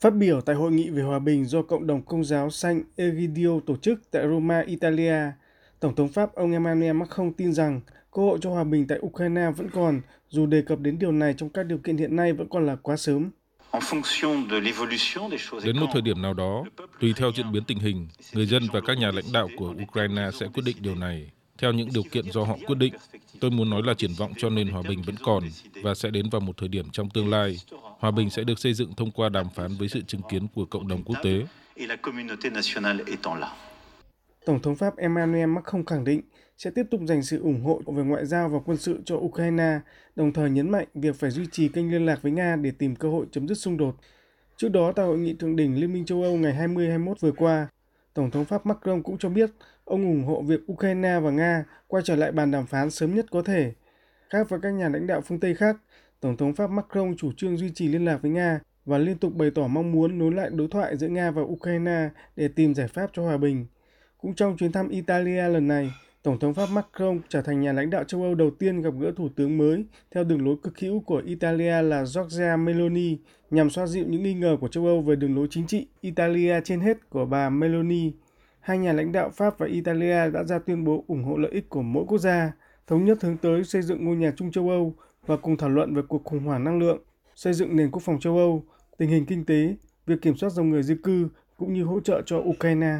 Phát biểu tại hội nghị về hòa bình do Cộng đồng Công giáo Saint Egidio tổ chức tại Roma, Italia, Tổng thống Pháp ông Emmanuel Macron tin rằng cơ hội cho hòa bình tại Ukraine vẫn còn, dù đề cập đến điều này trong các điều kiện hiện nay vẫn còn là quá sớm. Đến một thời điểm nào đó, tùy theo diễn biến tình hình, người dân và các nhà lãnh đạo của Ukraine sẽ quyết định điều này theo những điều kiện do họ quyết định. Tôi muốn nói là triển vọng cho nền hòa bình vẫn còn và sẽ đến vào một thời điểm trong tương lai. Hòa bình sẽ được xây dựng thông qua đàm phán với sự chứng kiến của cộng đồng quốc tế. Tổng thống Pháp Emmanuel Macron khẳng định sẽ tiếp tục dành sự ủng hộ về ngoại giao và quân sự cho Ukraine, đồng thời nhấn mạnh việc phải duy trì kênh liên lạc với Nga để tìm cơ hội chấm dứt xung đột. Trước đó, tại hội nghị thượng đỉnh Liên minh châu Âu ngày 20-21 vừa qua, Tổng thống Pháp Macron cũng cho biết ông ủng hộ việc Ukraine và Nga quay trở lại bàn đàm phán sớm nhất có thể. Khác với các nhà lãnh đạo phương Tây khác, Tổng thống Pháp Macron chủ trương duy trì liên lạc với Nga và liên tục bày tỏ mong muốn nối lại đối thoại giữa Nga và Ukraine để tìm giải pháp cho hòa bình. Cũng trong chuyến thăm Italia lần này, Tổng thống Pháp Macron trở thành nhà lãnh đạo châu Âu đầu tiên gặp gỡ thủ tướng mới theo đường lối cực hữu của Italia là Giorgia Meloni nhằm xoa dịu những nghi ngờ của châu Âu về đường lối chính trị Italia trên hết của bà Meloni. Hai nhà lãnh đạo Pháp và Italia đã ra tuyên bố ủng hộ lợi ích của mỗi quốc gia, thống nhất hướng tới xây dựng ngôi nhà chung châu Âu và cùng thảo luận về cuộc khủng hoảng năng lượng, xây dựng nền quốc phòng châu Âu, tình hình kinh tế, việc kiểm soát dòng người di cư cũng như hỗ trợ cho Ukraine.